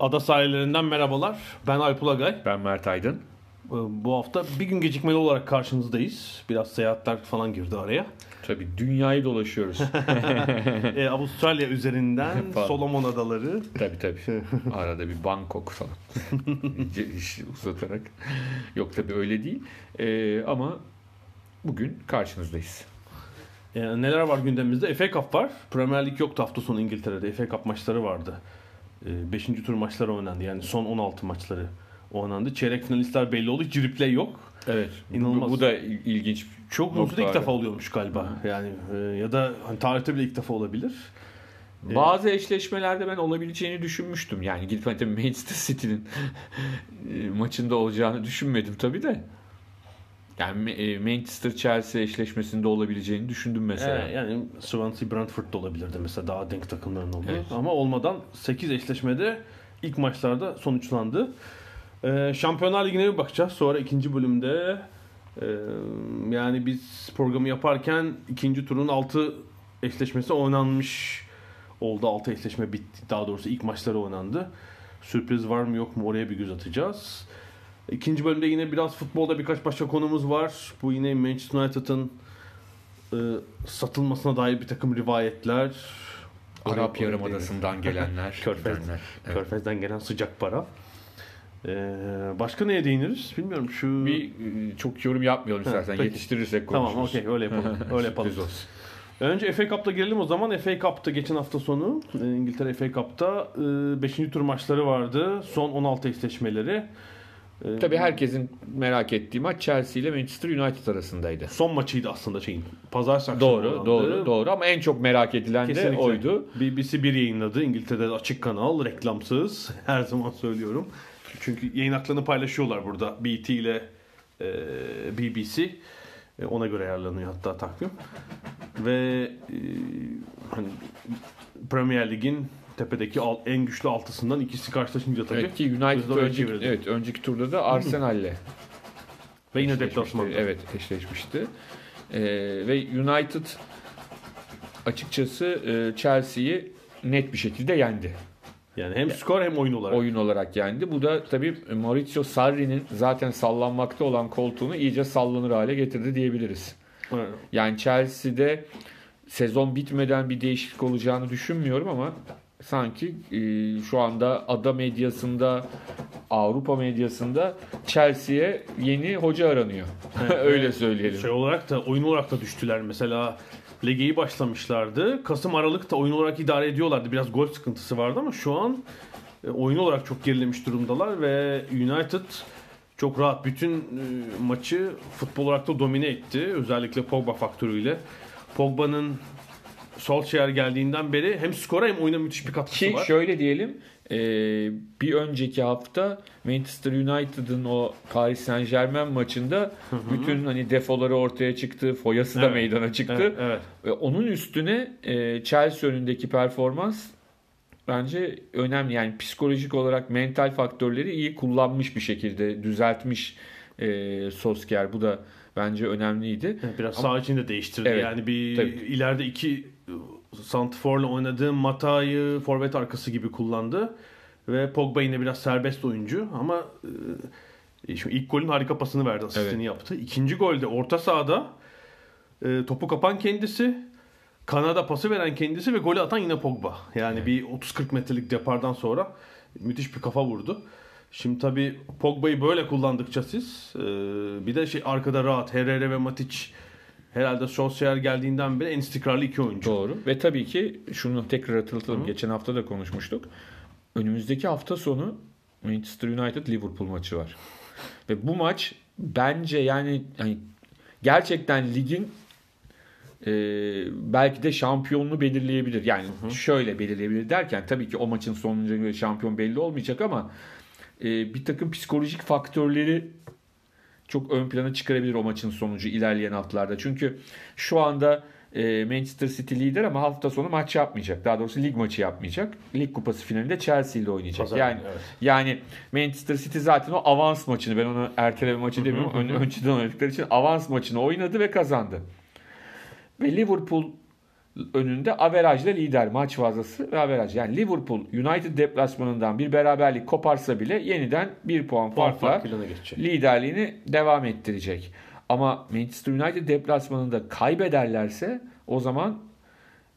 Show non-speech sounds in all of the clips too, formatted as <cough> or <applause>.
Ada sahillerinden merhabalar. Ben Alp Ulagay. Ben Mert Aydın. Ee, Bu hafta bir gün gecikmeli olarak karşınızdayız. Biraz seyahatler falan girdi araya. Tabii dünyayı dolaşıyoruz. <laughs> <laughs> Ee, Avustralya üzerinden. <laughs> Solomon Adaları. tabii tabii. Arada bir Bangkok falan. Uzatarak. Yok tabii öyle değil. Ee, ama bugün karşınızdayız. Ee, neler var gündemimizde? FA Cup var. Premier Lig yoktu hafta sonu İngiltere'de. FA Cup maçları vardı. Ee, beşinci tur maçları oynandı. Yani son 16 maçları oynandı. Çeyrek finalistler belli oldu. Hiç replay yok. Evet. İnanılmaz. Bu, bu da il- ilginç. Çok uzun ilk defa oluyormuş galiba. Yani e, ya da hani tarihte bile ilk defa olabilir. Bazı eşleşmelerde ben olabileceğini düşünmüştüm. Yani gidip hani Manchester City'nin <laughs> e, maçında olacağını düşünmedim tabii de. Yani e, Manchester Chelsea eşleşmesinde olabileceğini düşündüm mesela. Ee, yani Swansea Brentford da olabilirdi mesela daha denk takımların olduğu. Evet. Ama olmadan 8 eşleşmede ilk maçlarda sonuçlandı. Ee, Şampiyonlar Ligi'ne bir bakacağız. Sonra ikinci bölümde e, yani biz programı yaparken ikinci turun 6 eşleşmesi oynanmış oldu. 6 eşleşme bitti. Daha doğrusu ilk maçları oynandı. Sürpriz var mı yok mu oraya bir göz atacağız. İkinci bölümde yine biraz futbolda birkaç başka konumuz var. Bu yine Manchester United'ın e, satılmasına dair bir takım rivayetler. Arap Yarımadası'ndan gelenler. <laughs> Körfez. gidenler. Evet. Körfez'den gelen sıcak para. Ee, başka neye değiniriz? Bilmiyorum şu... Bir e, çok yorum yapmayalım istersen. peki. Yetiştirirsek Tamam konuşuruz. okey öyle yapalım. <laughs> Öyle yapalım. Olsun. Önce FA Cup'ta girelim o zaman. FA Cup'ta geçen hafta sonu e, İngiltere FA Cup'ta 5. tur maçları vardı. Son 16 eşleşmeleri. E, Tabii herkesin merak ettiği maç Chelsea ile Manchester United arasındaydı. Son maçıydı aslında şeyin. Pazartesi akşamı Doğru, doğru, doğru ama en çok merak edilen Kesinlikle. de oydu. BBC bir yayınladı. İngiltere'de açık kanal, reklamsız. <laughs> Her zaman söylüyorum. Çünkü yayın haklarını paylaşıyorlar burada. BT ile e, BBC. E, ona göre ayarlanıyor hatta takvim. Ve e, hani Premier Lig'in tepedeki al- en güçlü altısından ikisi karşılaşınca tabii. Evet ki United önceki, evet, önceki turda da Arsenal'le Ve yine deplasmanda. Evet eşleşmişti. Ee, ve United açıkçası e, Chelsea'yi net bir şekilde yendi. Yani hem skor hem oyun olarak. Oyun olarak yendi. Bu da tabii Maurizio Sarri'nin zaten sallanmakta olan koltuğunu iyice sallanır hale getirdi diyebiliriz. Evet. Yani Chelsea'de sezon bitmeden bir değişiklik olacağını düşünmüyorum ama sanki e, şu anda ada medyasında Avrupa medyasında Chelsea'ye yeni hoca aranıyor. <laughs> Öyle söyleyelim. Şey olarak da oyun olarak da düştüler. Mesela lige iyi başlamışlardı. Kasım Aralık'ta oyun olarak idare ediyorlardı. Biraz gol sıkıntısı vardı ama şu an e, oyun olarak çok gerilemiş durumdalar ve United çok rahat bütün e, maçı futbol olarak da domine etti. Özellikle Pogba faktörüyle. Pogba'nın Solskjaer geldiğinden beri hem skora hem oyuna müthiş bir katkısı Ki var. şöyle diyelim e, bir önceki hafta Manchester United'ın o Paris Saint Germain maçında bütün hani defoları ortaya çıktı. Foyası da Evet. meydana çıktı. Evet, evet. Ve onun üstüne e, Chelsea önündeki performans bence önemli. Yani psikolojik olarak mental faktörleri iyi kullanmış bir şekilde düzeltmiş e, Solskjaer. Bu da bence önemliydi. Biraz sağ içinde değiştirdi. Evet, yani bir tabii. ileride iki Santifor'la oynadığı Mata'yı forvet arkası gibi kullandı. Ve Pogba yine biraz serbest oyuncu ama e, şu ilk golün harika pasını verdi, asistini Evet. yaptı. İkinci golde orta sahada e, topu kapan kendisi, Kanada pası veren kendisi ve golü atan yine Pogba. Yani bir 30-40 metrelik depardan sonra müthiş bir kafa vurdu. Şimdi tabii Pogba'yı böyle kullandıkça siz e, bir de şey arkada rahat Herrera ve Matic herhalde Solskjaer geldiğinden beri en istikrarlı iki oyuncu. Doğru. Ve tabii ki şunu tekrar hatırlatalım. Geçen hafta da konuşmuştuk. Önümüzdeki hafta sonu Manchester United Liverpool maçı var. Ve bu maç bence yani hani gerçekten ligin e, belki de şampiyonluğu belirleyebilir. Yani şöyle belirleyebilir derken tabii ki o maçın sonucuna göre şampiyon belli olmayacak ama e, bir takım psikolojik faktörleri çok ön plana çıkarabilir o maçın sonucu ilerleyen haftalarda. Çünkü şu anda e, Manchester City lider ama hafta sonu maç yapmayacak. Daha doğrusu lig maçı yapmayacak. Lig kupası finalinde Chelsea ile oynayacak. Pazar yani evet. yani Manchester City zaten o avans maçını ben onu erteleme maçı demiyorum. Ön, önceden oynadıkları için avans maçını oynadı ve kazandı. Ve Liverpool önünde averajla lider maç fazlası ve averaj. Yani Liverpool United deplasmanından bir beraberlik koparsa bile yeniden bir puan Puan farkla liderliğini devam ettirecek. Ama Manchester United deplasmanında kaybederlerse o zaman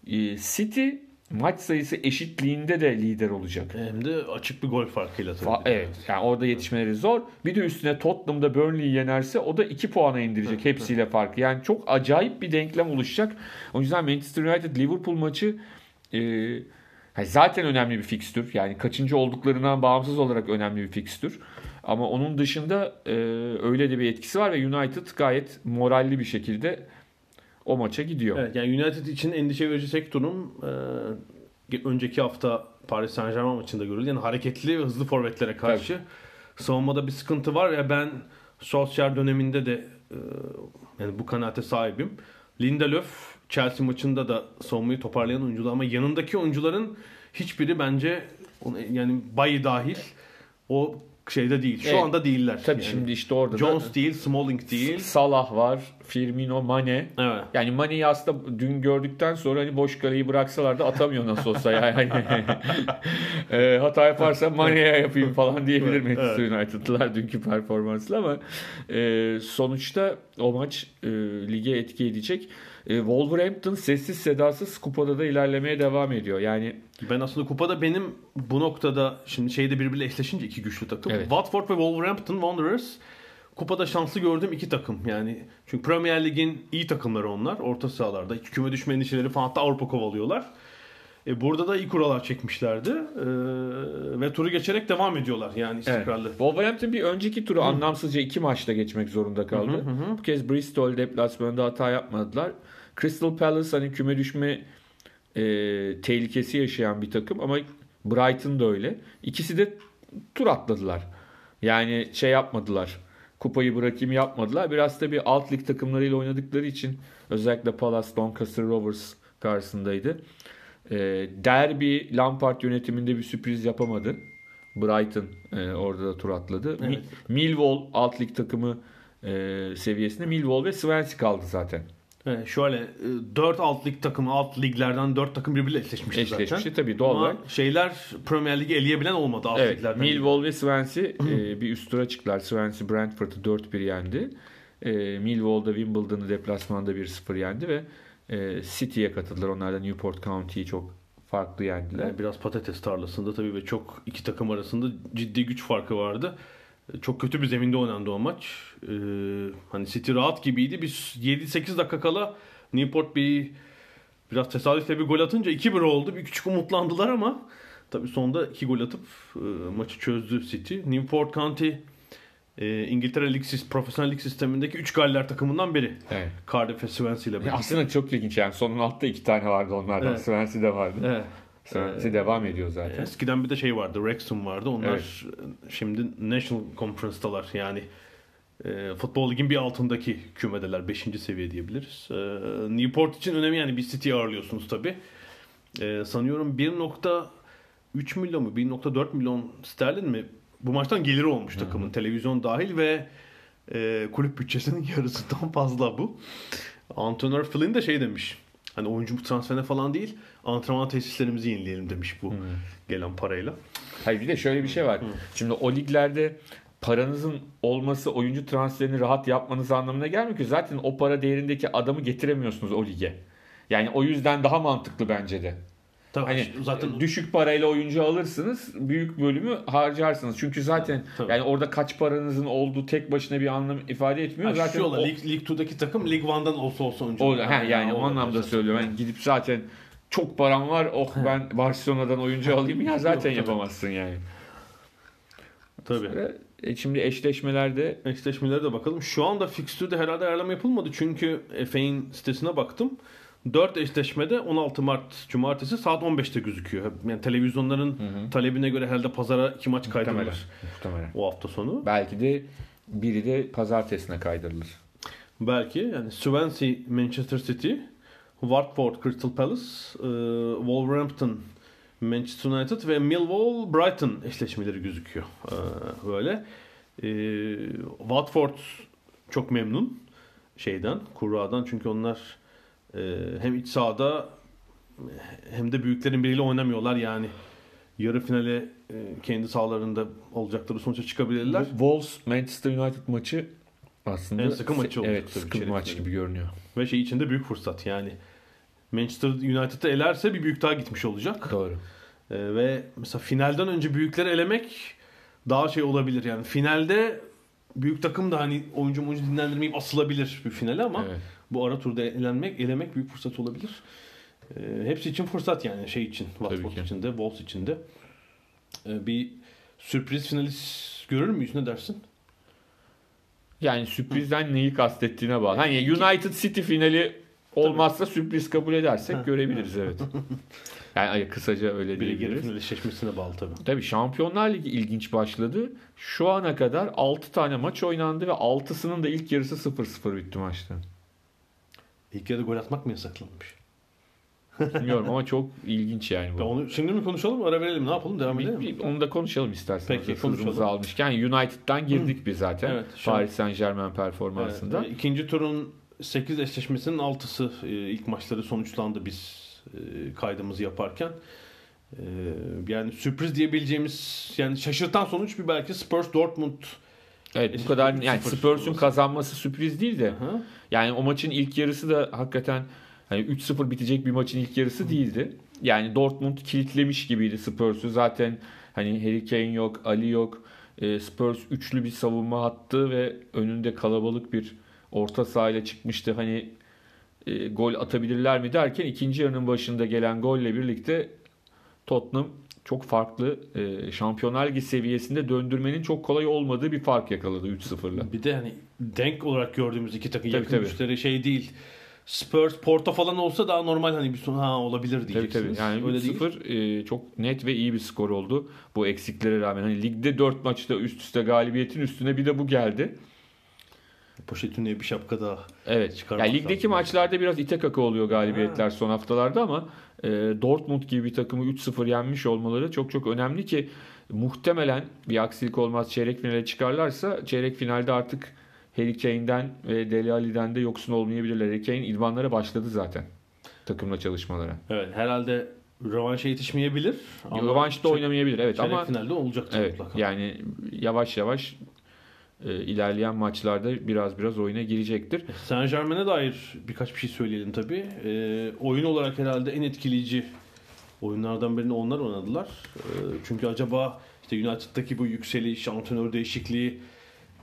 e, City maç sayısı eşitliğinde de lider olacak. Hem de açık bir gol farkıyla tabii. Fa- Evet. Yani orada yetişmeleri zor. Bir de üstüne Tottenham'da Burnley'i yenerse o da 2 puana indirecek hepsiyle farkı. Yani çok acayip bir denklem oluşacak. O yüzden Manchester United Liverpool maçı e, zaten önemli bir fikstür. Yani kaçıncı olduklarından bağımsız olarak önemli bir fikstür. Ama onun dışında e, öyle de bir etkisi var ve United gayet moralli bir şekilde o maça gidiyor. Evet, yani United için endişe verici tek durum e, önceki hafta Paris Saint Germain maçında görüldü. Yani hareketli ve hızlı forvetlere karşı savunmada bir sıkıntı var. Ya ben Solskjaer döneminde de e, yani bu kanaate sahibim. Lindelöf Chelsea maçında da savunmayı toparlayan oyuncular ama yanındaki oyuncuların hiçbiri bence yani Bayi dahil o şeyde değil. Şu Evet. anda değiller. Tabii Yani şimdi işte orada da Jones değil, Smalling değil. Salah var, Firmino, Mane. Evet. Yani Mane'yi aslında dün gördükten sonra hani boş kaleyi bıraksalar da atamıyor nasıl olsa yani. <laughs> <laughs> e, hata yaparsa Mane'ye yapayım falan diyebilir Evet, Manchester United'lılar dünkü performansla ama e, sonuçta o maç e, lige etki edecek. E, Wolverhampton sessiz sedasız kupada da ilerlemeye devam ediyor. Yani Ben aslında kupada benim bu noktada şimdi şeyde birbiriyle eşleşince iki güçlü takım. Evet. Watford ve Wolverhampton Wanderers kupada şanslı gördüğüm iki takım. Yani çünkü Premier Lig'in iyi takımları onlar. Orta sahalarda. Hiç küme düşme endişeleri falan hatta Avrupa kovalıyorlar. E, burada da iyi kurallar çekmişlerdi. E, ve turu geçerek devam ediyorlar yani istikrarlı. Wolverhampton bir önceki turu anlamsızca iki maçta geçmek zorunda kaldı. Bu kez Bristol deplasmanında hata yapmadılar. Crystal Palace hani küme düşme e, tehlikesi yaşayan bir takım ama Brighton da öyle. İkisi de tur atladılar. Yani şey yapmadılar. Kupayı bırakayım yapmadılar. Biraz da bir alt lig takımlarıyla oynadıkları için özellikle Palace, Doncaster Rovers karşısındaydı. E, Derby Lampard yönetiminde bir sürpriz yapamadı. Brighton e, orada da tur atladı. Evet. Millwall alt lig takımı e, seviyesinde Millwall ve Swansea kaldı zaten. Evet, şöyle 4 alt lig takımı alt liglerden 4 takım birbiriyle eşleşmişti, Eşleşmişti zaten. tabii doğal Ama olarak. şeyler Premier Ligi eleyebilen olmadı alt Evet, liglerden. Millwall ve Swansea <clears throat> e, bir üst tura çıktılar. Swansea Brentford'u 4-1 yendi. E, Millwall da Wimbledon'ı deplasmanda 1-0 yendi ve e, City'ye katıldılar. Onlar da Newport County'yi çok farklı yendiler. Yani biraz patates tarlasında tabii ve çok iki takım arasında ciddi güç farkı vardı. Çok kötü bir zeminde oynandı o maç. Ee, hani City rahat gibiydi. Bir 7-8 dakika kala Newport bir biraz tesadüfle bir gol atınca 2-1 oldu. Bir küçük umutlandılar ama tabii sonunda 2 gol atıp e, maçı çözdü City. Newport County e, İngiltere Lig, profesyonel lig sistemindeki 3 galler takımından biri. Evet. Cardiff ve Swansea ile birlikte. Aslında çok ilginç yani. Sonun altta iki tane vardı onlardan. Evet. Swansea'de vardı. Evet. Swansea devam ediyor zaten. Eskiden bir de şey vardı, Wrexham vardı. Onlar şimdi National Conference'talar. Yani e, futbol ligin bir altındaki kümedeler. 5. seviye diyebiliriz. E, Newport için önemli yani bir City ağırlıyorsunuz tabi. E, sanıyorum 1.3 milyon mu 1.4 milyon sterlin mi bu maçtan geliri olmuş takımın televizyon dahil ve e, kulüp bütçesinin <laughs> yarısından fazla bu. Antrenör Flynn de şey demiş. Hani oyuncu transferine falan değil antrenman tesislerimizi yenileyelim demiş bu gelen parayla. Hayır bir de şöyle bir şey var. Şimdi o liglerde paranızın olması oyuncu transferini rahat yapmanız anlamına gelmiyor ki. Zaten o para değerindeki adamı getiremiyorsunuz o lige. Yani o yüzden daha mantıklı bence de. Tabii Hani zaten düşük parayla oyuncu alırsınız, büyük bölümü harcarsınız. Çünkü zaten Tabii. yani orada kaç paranızın olduğu tek başına bir anlam ifade etmiyor. Ha, zaten şu o, Lig, Lig 2'daki takım Lig 1'dan olsa olsa oyuncu. o, ha, yani o olabilir anlamda zaten. söylüyorum. Yani gidip zaten çok param var. Oh ben Barcelona'dan oyuncu alayım ya zaten Yok, yapamazsın yani. Tabii. E, şimdi eşleşmelerde Eşleşmelere de bakalım. Şu anda fikstürde herhalde ayarlama yapılmadı. Çünkü FA'in sitesine baktım. 4 eşleşmede 16 Mart Cumartesi saat 15'te gözüküyor. Yani televizyonların talebine göre herhalde pazara iki maç kaydırılır muhtemelen. o hafta sonu. Belki de biri de pazartesine kaydırılır. Belki yani Swansea Manchester City, Watford Crystal Palace, e, Wolverhampton Manchester United ve Millwall Brighton eşleşmeleri gözüküyor. E, böyle. E, Watford çok memnun şeyden, kurradan çünkü onlar hem iç sahada hem de büyüklerin biriyle oynamıyorlar yani. Yarı finale e, kendi sahalarında olacakları sonuca çıkabilirler. Wolves Manchester United maçı aslında En sıkı maçı olacak Evet, tabii sıkı maç gibi görünüyor. Ve şey içinde büyük fırsat yani. Manchester United'ı elerse bir büyük daha gitmiş olacak. Doğru. Ee, ve mesela finalden önce büyükleri elemek daha şey olabilir yani. Finalde büyük takım da hani oyuncu oyuncu dinlendirmeyip asılabilir bir finale ama Evet. Bu ara turda elenmek, elemek büyük fırsat olabilir. Ee, hepsi için fırsat yani şey için. Watford için de, Wolves için de. Ee, bir sürpriz finalist görür müyüz ne dersin? Yani sürprizden neyi kastettiğine bağlı. Hani United City finali olmazsa sürpriz kabul edersek görebiliriz evet. <laughs> Yani kısaca öyle Biri diyebiliriz. final eşleşmesine bağlı tabii. Tabii Şampiyonlar Ligi ilginç başladı. Şu ana kadar 6 tane maç oynandı ve 6'sının da ilk yarısı 0-0 bitti maçta. İlk yarıda gol atmak mı yasaklanmış? Bilmiyorum ama çok ilginç yani Ya bu. onu şimdi mi konuşalım, ara verelim, ne yapalım, devam edelim mi? onu da konuşalım isterseniz. Peki, konuşalım. almışken United'dan girdik biz zaten. Evet, şu Paris Saint Germain performansında. Evet, e, ikinci turun 8 eşleşmesinin 6'sı e, ilk maçları sonuçlandı biz e, kaydımızı yaparken. Yani sürpriz diyebileceğimiz yani şaşırtan sonuç bir belki Spurs Dortmund. Evet bu kadar yani Spurs'un kazanması sürpriz değil de Aha. Yani o maçın ilk yarısı da hakikaten hani 3-0 bitecek bir maçın ilk yarısı değildi. Yani Dortmund kilitlemiş gibiydi Spurs'u. Zaten hani Harry Kane yok, Ali yok. E, Spurs üçlü bir savunma hattı ve önünde kalabalık bir orta sahayla çıkmıştı. Hani e, gol atabilirler mi derken ikinci yarının başında gelen golle birlikte Tottenham çok farklı e, Şampiyonlar Ligi seviyesinde döndürmenin çok kolay olmadığı bir fark yakaladı 3-0'la. Bir de hani denk olarak gördüğümüz iki takım Tabii, yakın tabii. güçleri şey değil. Spurs, Porto falan olsa daha normal hani bir son ha olabilir Tabii diyeceksiniz. tabii. Yani Öyle değil. 3-0 e, çok net ve iyi bir skor oldu. Bu eksiklere rağmen. Hani ligde 4 maçta üst üste galibiyetin üstüne bir de bu geldi. Pochettino'ya bir şapka daha. Evet. Çıkarmak Yani ligdeki lazım. maçlarda biraz ite kaka oluyor galibiyetler son haftalarda ama e, Dortmund gibi bir takımı 3-0 yenmiş olmaları çok çok önemli ki muhtemelen bir aksilik olmaz çeyrek finale çıkarlarsa çeyrek finalde artık Harry Kane'den ve Dele Alli'den de yoksun olmayabilirler. Harry Kane idmanlara başladı zaten takımla çalışmalara. Evet herhalde rövanşa yetişmeyebilir. ama Rövanşta oynamayabilir evet çeyrek ama finalde olacaktır Evet mutlaka. yani yavaş yavaş e, ilerleyen maçlarda biraz biraz oyuna girecektir. Saint Germain'e dair birkaç bir şey söyleyelim tabii. Ee, oyun olarak herhalde en etkileyici oyunlardan birini onlar oynadılar. Ee, çünkü acaba işte United'daki bu yükseliş, antrenör değişikliği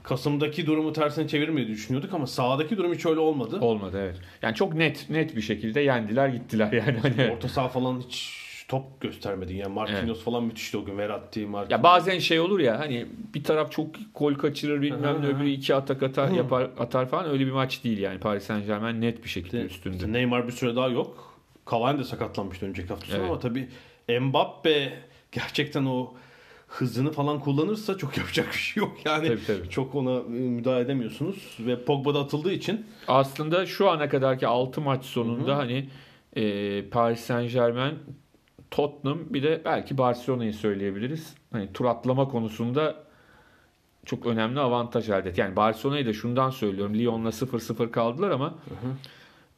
Kasım'daki durumu tersine çevirmeyi düşünüyorduk ama sahadaki durum hiç öyle olmadı. Olmadı evet. Yani çok net net bir şekilde yendiler gittiler yani. Hani, Orta saha falan hiç top göstermedi. Yani Marquinhos falan müthişti o gün. Verratti, Marquinhos. ya bazen şey olur ya hani bir taraf çok gol kaçırır bilmem ne öbürü iki atak atar Hı. yapar atar falan öyle bir maç değil yani. Paris Saint Germain net bir şekilde İşte üstündü. Neymar bir süre daha yok. Cavani de sakatlanmıştı önceki hafta sonu Evet. ama tabii Mbappe gerçekten o hızını falan kullanırsa çok <laughs> yapacak bir şey yok. Yani Tabii, tabii. çok ona e, müdahale edemiyorsunuz ve Pogba da atıldığı için Aslında şu ana kadarki 6 maç sonunda Hı hı. hani e, Paris Saint Germain, Tottenham bir de belki Barcelona'yı söyleyebiliriz. Hani tur atlama konusunda çok önemli avantaj elde etti. Yani Barcelona'yı da şundan söylüyorum. Lyon'la 0-0 kaldılar ama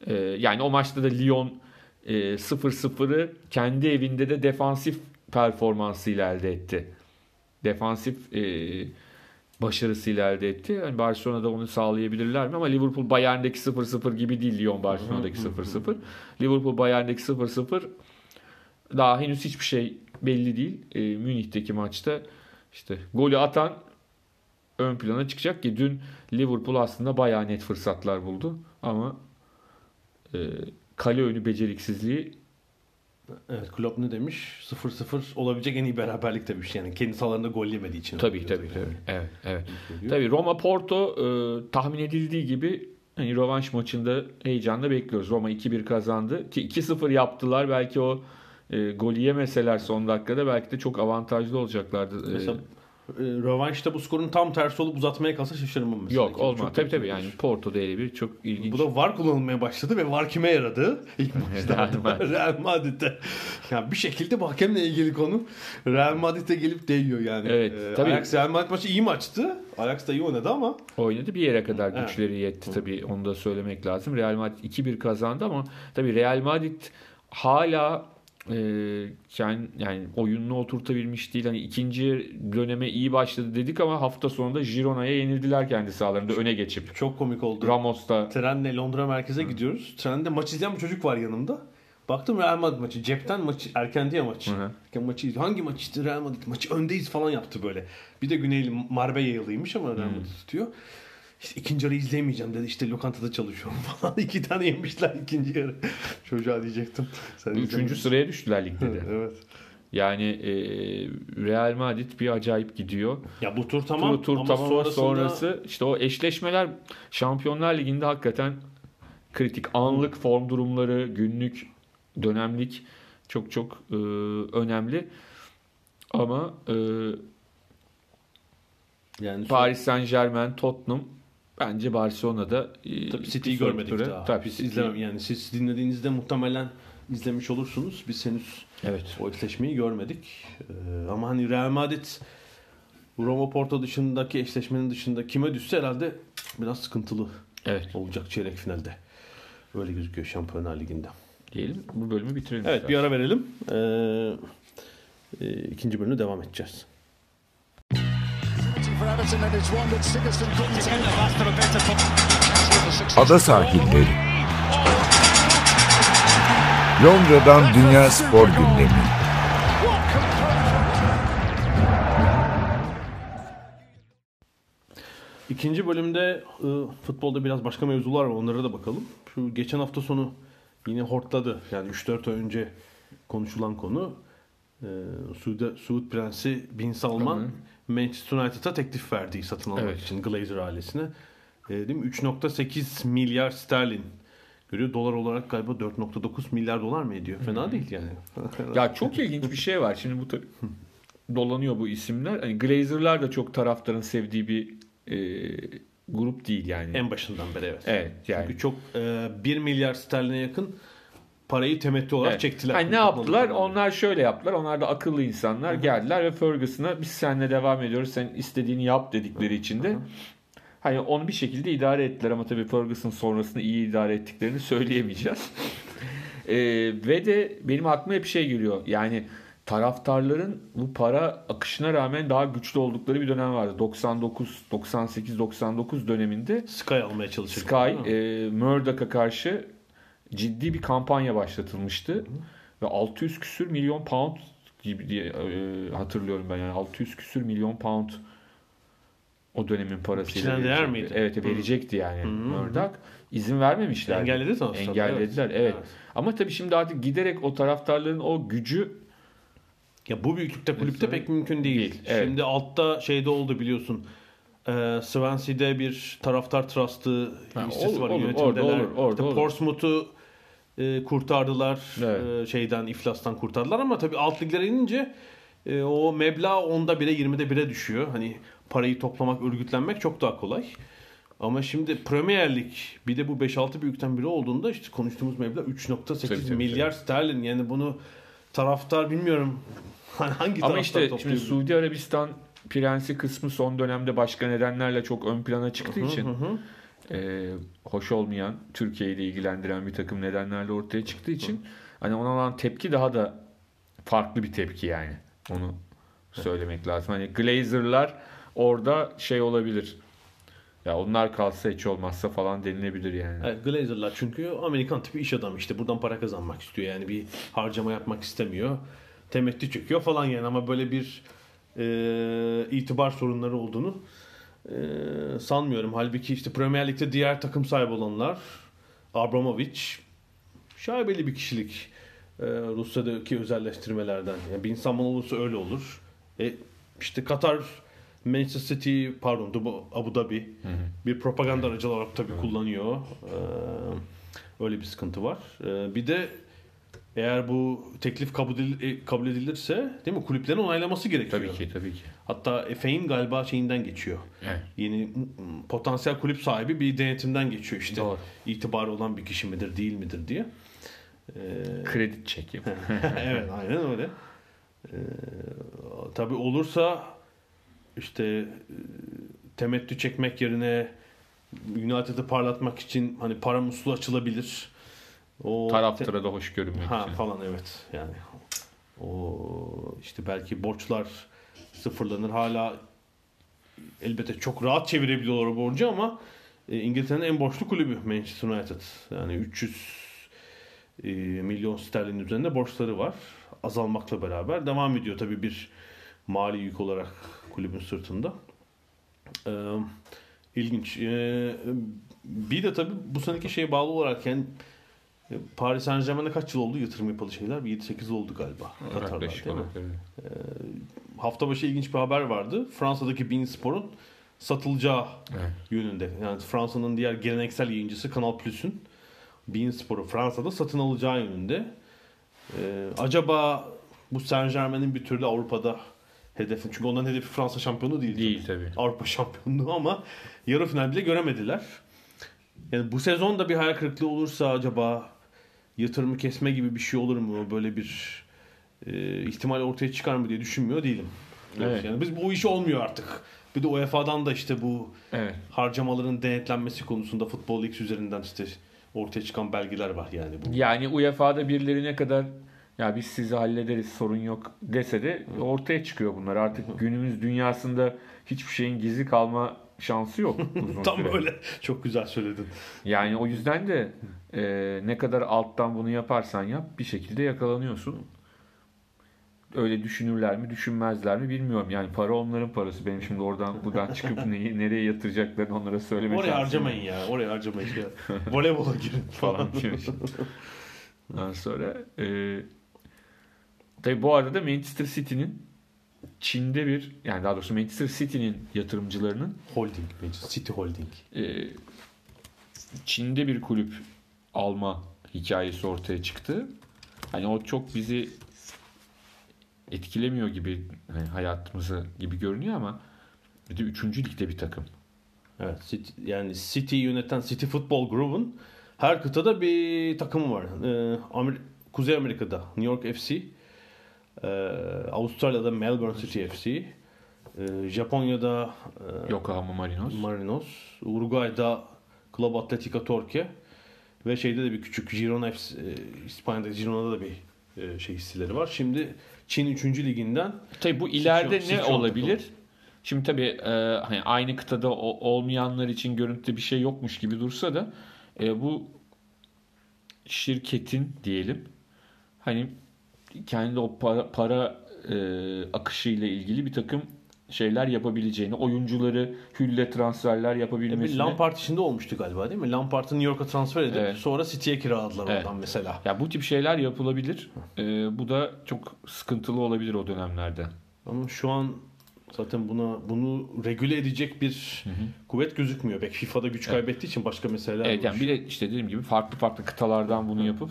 e, yani o maçta da Lyon e, 0-0'ı kendi evinde de defansif performansıyla elde etti. Defansif e, başarısıyla elde etti. Yani Barcelona'da onu sağlayabilirler mi? Ama Liverpool Bayern'deki 0-0 gibi değil Lyon Barcelona'daki 0-0. Liverpool Bayern'deki 0-0 daha henüz hiçbir şey belli değil. E, Münih'teki maçta işte golü atan ön plana çıkacak ki dün Liverpool aslında bayağı net fırsatlar buldu ama e, kale önü beceriksizliği Evet Klopp ne demiş? 0-0 olabilecek en iyi beraberlik demiş. Yani kendi sahalarında gol yemediği için. Tabii tabii tabii. Evet, evet. Tabii Roma Porto e, tahmin edildiği gibi hani rövanş maçında heyecanla bekliyoruz. Roma 2-1 kazandı ki 2-0 yaptılar. Belki o e, golü yemeseler son dakikada belki de çok avantajlı olacaklardı. E, Mesela e, rövanşta bu skorun tam tersi olup uzatmaya kalsa şaşırmam mesela. Yok olmaz. Çok Tabii tabii yani. Porto'da öyle bir çok ilginç. Bu da VAR kullanılmaya başladı ve VAR kime yaradı? <laughs> İlk maçta Real Madrid. Real Madrid'de. Yani bir şekilde bu hakemle ilgili konu Real Madrid'e gelip değiyor yani. Evet, Ee, tabii. Ajax Real Madrid maçı iyi maçtı. Ajax da iyi oynadı ama oynadı. Bir yere kadar Evet. güçleri yetti tabii onu da söylemek lazım. Real Madrid 2-1 kazandı ama tabii Real Madrid hala e, yani, yani oyununu oturtabilmiş değil. Hani ikinci döneme iyi başladı dedik ama hafta sonunda Girona'ya yenildiler kendi sahalarında öne geçip. çok komik oldu. Ramos da Trenle Londra merkeze gidiyoruz. Trende maç izleyen bir çocuk var yanımda. Baktım Real Madrid maçı. Cepten maçı. Erken diye maç. Hı hı. Maçı. Hangi maç işte Real Madrid maçı öndeyiz falan yaptı böyle. Bir de Güneyli Marbella'lıymış ama Real Madrid tutuyor. İşte ikinci yarı izleyemeyeceğim dedi. İşte lokantada çalışıyorum <laughs> falan. İki tane yemişler ikinci yarı. <laughs> Çocuğa diyecektim. Sen üçüncü sıraya düştüler ligde de. evet. Yani e, Real Madrid bir acayip gidiyor. Ya bu tur tamam. Tur, tur ama tamam ama sonrasında sonrası işte o eşleşmeler Şampiyonlar Ligi'nde hakikaten kritik. Anlık form durumları, günlük, dönemlik çok çok e, önemli. Ama e, yani Paris Saint Germain, Tottenham bence Barcelona'da e, Tabii City'yi görmedik tura- daha. Tabii Biz City- izlemem yani siz dinlediğinizde muhtemelen izlemiş olursunuz. Biz henüz Evet. o eşleşmeyi görmedik. Ee, ama hani Real Madrid Roma Porto dışındaki eşleşmenin dışında kime düşse herhalde biraz sıkıntılı Evet. olacak çeyrek finalde. Öyle gözüküyor Şampiyonlar Ligi'nde. Diyelim bu bölümü bitirelim. Evet bir ara verelim. Ee, e, ikinci bölümde devam edeceğiz. Ada sahilleri. Londra'dan Dünya Spor Gündemi. İkinci bölümde e, futbolda biraz başka mevzular var. Onlara da bakalım. Şu geçen hafta sonu yine hortladı. Yani 3-4 ay önce konuşulan konu. E, Suud, Suud Prensi Bin Salman Hı hı. Manchester United'a teklif verdiği satın almak Evet. için Glazer ailesine. E, değil mi? 3.8 milyar sterlin görüyor. Dolar olarak galiba 4.9 milyar dolar mı ediyor? Fena değil yani. <laughs> Ya çok ilginç bir şey var. Şimdi bu tabii dolanıyor bu isimler. Hani Glazer'lar da çok taraftarın sevdiği bir e, grup değil yani. en başından beri evet. Evet yani. Çünkü çok e, 1 milyar sterline yakın parayı temettü olarak Evet. çektiler. Hani ne yaptılar? Onlar şöyle yaptılar. Onlar da akıllı insanlar geldiler ve Ferguson'a biz seninle devam ediyoruz. Sen istediğini yap dedikleri için de hani onu bir şekilde idare ettiler ama tabii Ferguson sonrasında iyi idare ettiklerini söyleyemeyeceğiz. <laughs> Ee, ve de benim aklıma hep şey geliyor. Yani taraftarların bu para akışına rağmen daha güçlü oldukları bir dönem vardı. 99, 98, 99 döneminde Sky almaya çalışırdı. Sky e, Murdoch'a karşı ciddi bir kampanya başlatılmıştı. Ve 600 küsür milyon pound gibi diye e, hatırlıyorum ben yani 600 küsür milyon pound o dönemin parasıyla Biçilen değer miydi? Evet verecekti yani Murdoch. İzin vermemişler. Engelledi sonuçta. Engellediler evet. Evet. Ama tabii şimdi artık giderek o taraftarların o gücü Ya bu büyüklükte kulüpte pek mümkün değil. Değil, evet. Şimdi altta şeyde oldu biliyorsun. Ee, Swansea'de bir taraftar trust'ı Ha, listesi olur, var olur, yönetimdeler. orada olur, orada İşte. Portsmouth'u e, kurtardılar. Evet. E, şeyden iflastan kurtardılar ama tabii alt liglere inince e, o meblağ onda bire 20'de bire düşüyor. Hani parayı toplamak, örgütlenmek çok daha kolay. Ama şimdi Premier Lig bir de bu 5-6 büyükten biri olduğunda işte konuştuğumuz meblağ 3.8 Tabii, tabii, milyar sterlin. Yani bunu taraftar bilmiyorum <laughs> hangi taraftar Ama işte şimdi? Suudi Arabistan prensi kısmı son dönemde başka nedenlerle çok ön plana çıktığı için e, hoş olmayan Türkiye'yi de ilgilendiren bir takım nedenlerle ortaya çıktığı için hani ona olan tepki daha da farklı bir tepki yani. Onu söylemek lazım. Hani Glazer'lar orada şey olabilir. Ya onlar kalsa hiç olmazsa falan denilebilir yani. Evet, Glazer'lar çünkü Amerikan tipi iş adamı işte buradan para kazanmak istiyor yani bir harcama yapmak istemiyor. Temettü çekiyor falan yani ama böyle bir e, itibar sorunları olduğunu e, sanmıyorum. Halbuki işte Premier Lig'de diğer takım sahibi olanlar Abramovich şaibeli bir kişilik. e, Rusya'daki özelleştirmelerden. Yani bir insan mal olursa öyle olur. E, işte Katar, Manchester City, pardon Dubu- Abu Dhabi bir propaganda aracı olarak tabii kullanıyor. E, öyle bir sıkıntı var. E, bir de eğer bu teklif kabul, edil- e, kabul edilirse değil mi kulüplerin onaylaması gerekiyor. Tabii ki tabii ki. Hatta Efe'nin galiba şeyinden geçiyor. Evet. Yeni potansiyel kulüp sahibi bir denetimden geçiyor işte. Doğru. İtibarı olan bir kişi midir değil midir diye. Ee, Kredi çeki. <laughs> evet aynen öyle. Ee, tabii olursa işte e, temettü çekmek yerine United'ı parlatmak için hani para musluğu açılabilir. O Taraftıra da hoş görünmek Ha için. falan evet yani o işte belki borçlar sıfırlanır hala elbette çok rahat çevirebiliyorlar o borcu ama e, İngiltere'nin en borçlu kulübü Manchester United yani 300 e, milyon sterlin üzerinde borçları var azalmakla beraber devam ediyor tabii bir mali yük olarak kulübün sırtında. Ee, ilginç. Ee, bir de tabii bu seneki şeye bağlı olarak yani e, Paris Saint Germain'e kaç yıl oldu yatırım yapalı şeyler? Bir 7-8 yıl oldu galiba. Katar'da, değil mi? öyle. Hafta başı ilginç bir haber vardı. Fransa'daki Bein Spor'un satılacağı Evet. yönünde. Yani Fransa'nın diğer geleneksel yayıncısı Kanal Plus'un Bein Spor'u Fransa'da satın alacağı yönünde. Ee, acaba bu Saint Germain'in bir türlü Avrupa'da hedefi. Çünkü onların hedefi Fransa şampiyonu değil. Değil tabii. Avrupa <laughs> şampiyonluğu ama yarı final bile göremediler. Yani bu sezon da bir hayal kırıklığı olursa acaba yatırımı kesme gibi bir şey olur mu? Böyle bir e, ihtimal ortaya çıkar mı diye düşünmüyor değilim. Evet. Yani biz bu iş olmuyor artık. Bir de UEFA'dan da işte bu Evet. harcamaların denetlenmesi konusunda Futbol Leaks üzerinden işte ortaya çıkan belgeler var yani bu. Yani UEFA'da birileri ne kadar ya biz sizi hallederiz sorun yok dese de ortaya çıkıyor bunlar. Artık günümüz dünyasında hiçbir şeyin gizli kalma şansı yok. <laughs> Tam süre. böyle. Çok güzel söyledin. Yani o yüzden de e, ne kadar alttan bunu yaparsan yap bir şekilde yakalanıyorsun. Öyle düşünürler mi düşünmezler mi bilmiyorum. Yani para onların parası. Benim şimdi oradan buradan çıkıp <laughs> neyi, nereye yatıracaklarını onlara söyleme Oraya harcamayın ya. Oraya harcamayın ya. <laughs> Voleybola girin falan diyor. Ondan sonra e, tabii bu arada da Manchester City'nin Çin'de bir yani daha doğrusu Manchester City'nin yatırımcılarının Holding. City Holding. e, Çin'de bir kulüp alma hikayesi ortaya çıktı. Hani o çok bizi etkilemiyor gibi hani hayatımızı gibi görünüyor ama bir de 3. ligde bir takım. Evet, City, yani City yöneten City Football Group'un her kıtada bir takımı var. Ee, Amer- Kuzey Amerika'da New York FC, Avustralya'da Melbourne City FC, ee, Japonya'da ee, Yokohama Marinos. Marinos, Uruguay'da Club Atletica Torque ve şeyde de bir küçük Girona FC, ee, İspanya'da Girona'da da bir ee, şey hisseleri var. Şimdi Çin 3. liginden Tabii bu ileride Sichuan- ne Sichuan olabilir? Şimdi tabii e, hani aynı kıtada o- olmayanlar için görüntüde bir şey yokmuş gibi dursa da e, bu şirketin diyelim hani kendi o para, para e, akışı ile ilgili bir takım şeyler yapabileceğini, oyuncuları hülle transferler yapabilmesini. Lampard işinde olmuştu galiba değil mi? Lampard'ı New York'a transfer edip Evet. sonra City'ye kiraladılar Evet. oradan mesela. Ya bu tip şeyler yapılabilir. E, bu da çok sıkıntılı olabilir o dönemlerde. Ama şu an zaten buna bunu regüle edecek bir kuvvet gözükmüyor. Belki FIFA'da güç kaybettiği için başka meseleler Evet var. yani bir de işte dediğim gibi farklı farklı kıtalardan bunu yapıp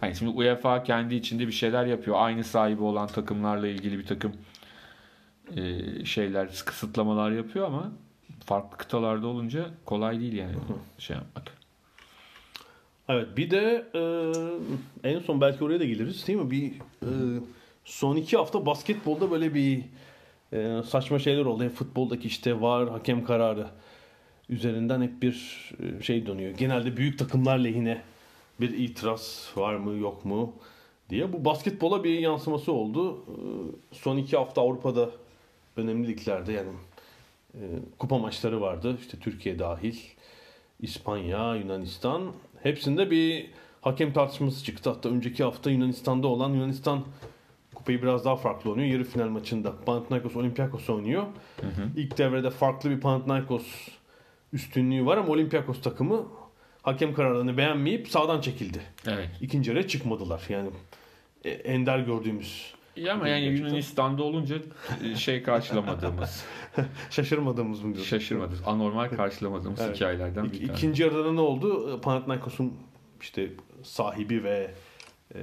hani şimdi UEFA kendi içinde bir şeyler yapıyor. Aynı sahibi olan takımlarla ilgili bir takım e, şeyler, kısıtlamalar yapıyor ama farklı kıtalarda olunca kolay değil yani şey yapmak. Evet bir de e, en son belki oraya da geliriz değil mi? Bir e, son iki hafta basketbolda böyle bir e, saçma şeyler oldu. Hem futboldaki işte var hakem kararı üzerinden hep bir e, şey dönüyor. Genelde büyük takımlar lehine bir itiraz var mı yok mu diye. Bu basketbola bir yansıması oldu. E, son iki hafta Avrupa'da önemli liglerde yani e, kupa maçları vardı. İşte Türkiye dahil. İspanya, Yunanistan. Hepsinde bir hakem tartışması çıktı. Hatta önceki hafta Yunanistan'da olan Yunanistan kupayı biraz daha farklı oynuyor. Yarı final maçında Panathinaikos Olympiakos oynuyor. İlk devrede farklı bir Panathinaikos üstünlüğü var ama Olympiakos takımı hakem kararını beğenmeyip sağdan çekildi. Evet. İkinci yarıya çıkmadılar. Yani e, ender gördüğümüz, İyi ama yani. Yunanistan'da olunca e, şey karşılamadığımız, <laughs> şaşırmadığımız mı diyorsun? şaşırmadık, anormal karşılamadığımız Evet. hikayelerden bir tanesi. İkinci yarıda da ne oldu? Panathinaikos'un işte sahibi ve e,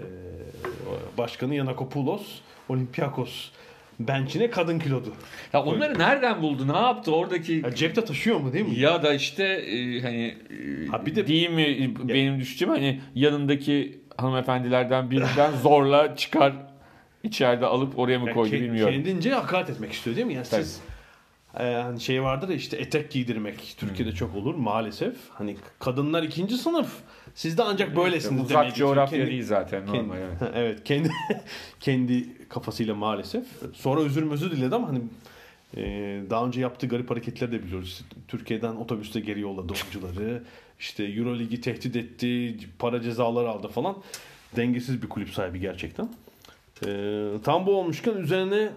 başkanı Yanakopoulos Olympiakos bench'ine kadın kilodu. Ya onları nereden buldu? Ne yaptı oradaki Ya cepte taşıyor mu değil mi? Ya da işte e, hani e, Ha bir de- değil mi e, benim düşüncem hani yanındaki hanımefendilerden birinden <laughs> zorla çıkar içeride alıp oraya mı Yani koydu ke- bilmiyorum. Kendince hakaret etmek istiyor değil mi? Yani Tabii. siz e, hani şey vardır ya işte etek giydirmek Türkiye'de Hmm. çok olur maalesef. Hani kadınlar ikinci sınıf. Siz de ancak böylesiniz Uzak demeye getiriyor. coğrafya Kendi- değil zaten Kendi, normal. evet. Ha, <laughs> evet kendi <laughs> kendi kafasıyla maalesef. Sonra özür mözür diledi ama hani e, daha önce yaptığı garip hareketleri de biliyoruz. İşte Türkiye'den otobüste geri yolladı oyuncuları. <laughs> İşte Euroligi tehdit etti, para cezaları aldı falan. Dengesiz bir kulüp sahibi gerçekten. E, tam bu olmuşken üzerine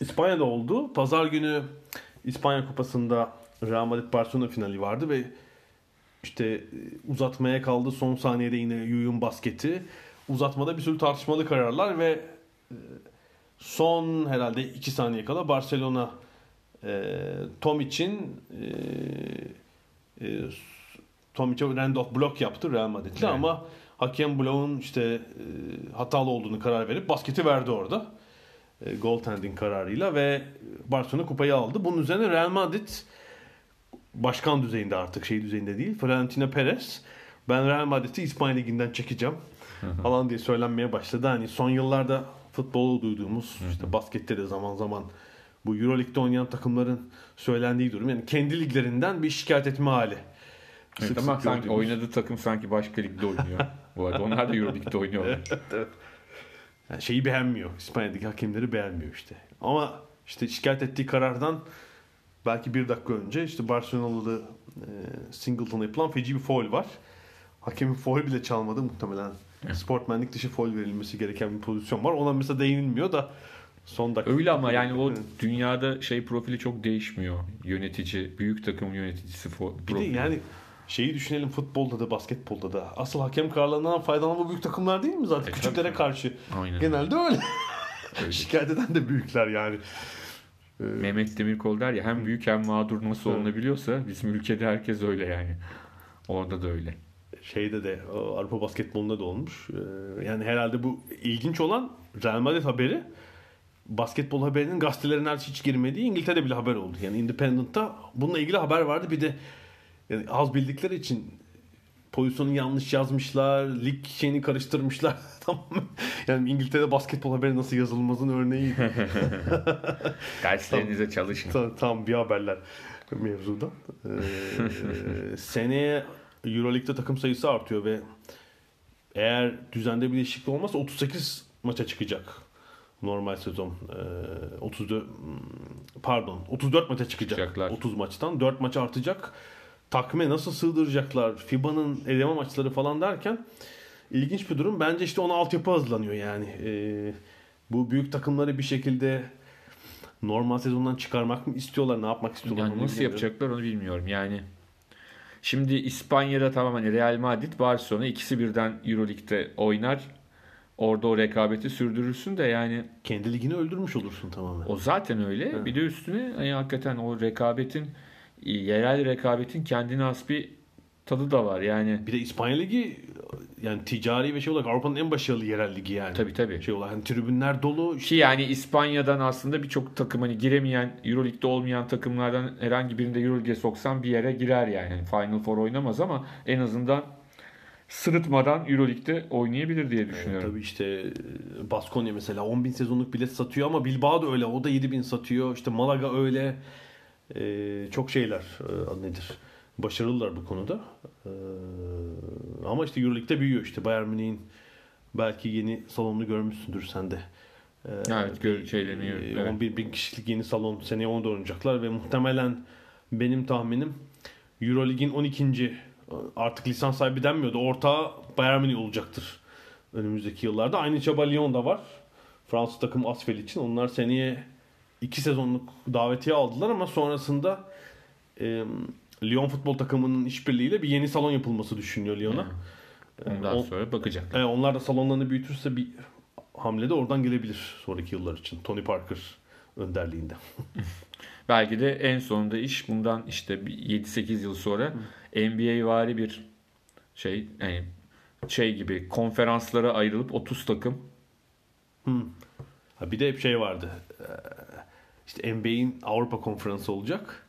İspanya'da oldu. Pazar günü İspanya Kupası'nda Real Madrid Barcelona finali vardı ve işte e, uzatmaya kaldı. Son saniyede yine Yuyun basketi. Uzatmada bir sürü tartışmalı kararlar ve e, son herhalde 2 saniye kala Barcelona e, Tom için e, e, Tom için Randolph blok yaptı Real Madrid'le Evet. ama hakem bloğun işte e, hatalı olduğunu karar verip basketi verdi orada. E, goaltending kararıyla ve Barcelona kupayı aldı. Bunun üzerine Real Madrid başkan düzeyinde artık şey düzeyinde değil. Florentino Perez ben Real Madrid'i İspanya Ligi'nden çekeceğim falan diye söylenmeye başladı. Hani son yıllarda futbolu duyduğumuz işte baskette de zaman zaman bu Euroleague'de oynayan takımların söylendiği durum. Yani kendi liglerinden bir şikayet etme hali. Evet, Sık ama sık sanki oynadığı takım sanki başka ligde oynuyor. <laughs> Bu arada onlar da Euroleague'de oynuyorlar. Yani şeyi beğenmiyor. İspanya'daki hakemleri beğenmiyor işte. Ama işte şikayet ettiği karardan belki bir dakika önce işte Barcelonalı e, Singleton'a yapılan feci bir foul var. Hakemin foul bile çalmadı muhtemelen. Sportmenlik dışı foul verilmesi gereken bir pozisyon var. Ona mesela değinilmiyor da son dakika. Öyle ama yani o Evet. dünyada şey profili çok değişmiyor. Yönetici, büyük takım yöneticisi fo- Bir de profili. yani şeyi düşünelim futbolda da basketbolda da. Asıl hakem kararlarından faydalanan bu büyük takımlar değil mi zaten? E, Küçüklere tabii. karşı. Aynen. Genelde öyle. Öyle. <laughs> Şikayet eden de büyükler yani. Mehmet Demirkol der ya hem büyük hem mağdur nasıl olunabiliyorsa bizim ülkede herkes öyle yani. Orada da öyle. şeyde de Avrupa basketbolunda da olmuş. Ee, Yani herhalde bu ilginç olan Real Madrid haberi basketbol haberinin gazetelerin neredeyse hiç girmediği İngiltere'de bile haber oldu. Yani Independent'ta bununla ilgili haber vardı. Bir de yani az bildikleri için pozisyonu yanlış yazmışlar, lig şeyini karıştırmışlar. <laughs> Yani İngiltere'de basketbol haberi nasıl yazılmazın örneği. <laughs> Derslerinize çalışın. tam, tam bir haberler mevzudan. Ee, <laughs> seneye Euroleague'de takım sayısı artıyor ve eğer düzende bir değişiklik olmazsa 38 maça çıkacak normal sezon. Ee, 34 hmm, pardon 34 maça çıkacak. Çıkacaklar. 30 maçtan 4 maç artacak. Takvime nasıl sığdıracaklar? FIBA'nın eleme maçları falan derken ilginç bir durum. Bence işte ona altyapı hazırlanıyor yani. Ee, bu büyük takımları bir şekilde normal sezondan çıkarmak mı istiyorlar? Ne yapmak istiyorlar? Yani nasıl bilmiyorum. yapacaklar onu bilmiyorum. Yani şimdi İspanya'da tamam hani Real Madrid, Barcelona ikisi birden Euroleague'de oynar. Orada o rekabeti sürdürürsün de yani Kendi ligini öldürmüş olursun tamamen. o zaten öyle. Bir de üstüne hani hakikaten o rekabetin yerel rekabetin kendine has bir tadı da var. Yani Bir de İspanya Ligi yani ticari ve şey olarak Avrupa'nın en başarılı yerel ligi yani. tabii tabii. Şey olarak hani tribünler dolu. Ki yani İspanya'dan aslında birçok takım hani giremeyen, Euroleague'de olmayan takımlardan herhangi birinde Euroleague'e soksan bir yere girer yani. Hani Final Four oynamaz ama en azından sırıtmadan Euroleague'de oynayabilir diye düşünüyorum. Tabii işte e, Baskonya mesela 10 bin sezonluk bilet satıyor ama Bilbao da öyle. O da 7 bin satıyor. İşte Malaga öyle. Ee, çok şeyler e, adı nedir? Başarılılar bu konuda. Ee, ama işte Euroleague'de büyüyor. İşte Bayern Münih'in belki yeni salonunu görmüşsündür sen de. Ee, Evet, gör- şeylerini e, görüyorum, evet. 11 bin kişilik yeni salon seneye onu da oynayacaklar ve muhtemelen benim tahminim Euroleague'in 12. artık lisans sahibi denmiyordu. Ortağı Bayern Münih olacaktır önümüzdeki yıllarda. Aynı çaba Lyon'da var. Fransız takım Asfel için. Onlar seneye 2 sezonluk davetiye aldılar ama sonrasında e, Lyon futbol takımının işbirliğiyle bir yeni salon yapılması düşünüyor Lyon'a. Ondan o- sonra bakacak. E, onlar da salonlarını büyütürse bir hamle de oradan gelebilir sonraki yıllar için. Tony Parker önderliğinde. <laughs> Belki de en sonunda iş bundan işte bir 7-8 yıl sonra NBA vari bir şey yani şey gibi konferanslara ayrılıp 30 takım Ha, bir de hep şey vardı. Ee, İşte NBA'in Avrupa Konferansı olacak.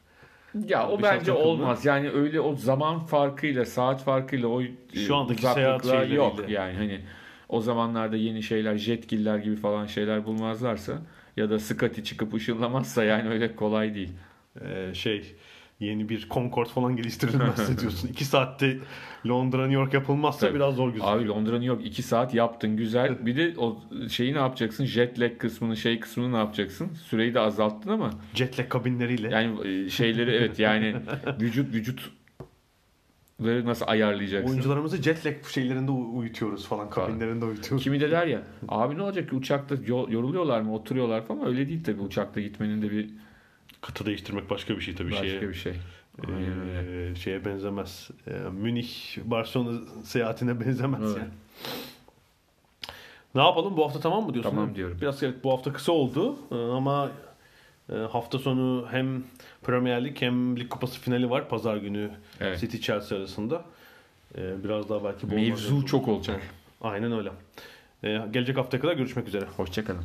ya o Bir şey bence takımı. olmaz. Yani öyle o zaman farkıyla, saat farkıyla o Şu andaki seyahat yok. şeyleriyle. Yani hani o zamanlarda yeni şeyler, jetgiller gibi falan şeyler bulmazlarsa ya da Scotty çıkıp ışınlamazsa yani öyle kolay değil. Ee, şey yeni bir Concorde falan geliştirilmezse <laughs> diyorsun. 2 saatte Londra New York yapılmazsa Tabii. biraz zor gözüküyor. Abi Londra New York 2 saat yaptın güzel. Bir de o şeyi ne yapacaksın? Jet lag kısmını şey kısmını ne yapacaksın? Süreyi de azalttın ama Jetlag kabinleriyle. yani e, şeyleri evet yani <laughs> vücut vücut nasıl ayarlayacaksın? Oyuncularımızı jetlag şeylerinde u- uyutuyoruz falan. Kabinlerinde uyutuyoruz. Kimi de der ya <laughs> abi ne olacak ki uçakta yo- yoruluyorlar mı oturuyorlar falan öyle değil tabii uçakta gitmenin de bir Kıta değiştirmek başka bir şey tabii. başka şeye, bir şey. Aynen. Ee, şeye benzemez. Ee, Münih Barcelona seyahatine benzemez Evet. yani. Ne yapalım bu hafta tamam mı diyorsun? Tamam diyorum. Biraz evet bu hafta kısa oldu ama e, hafta sonu hem Premier Lig hem Lig Kupası finali var pazar günü Evet. City Chelsea arasında. Biraz daha belki Mevzu çok olacak. Aynen öyle. Gelecek haftaya kadar görüşmek üzere. Hoşçakalın.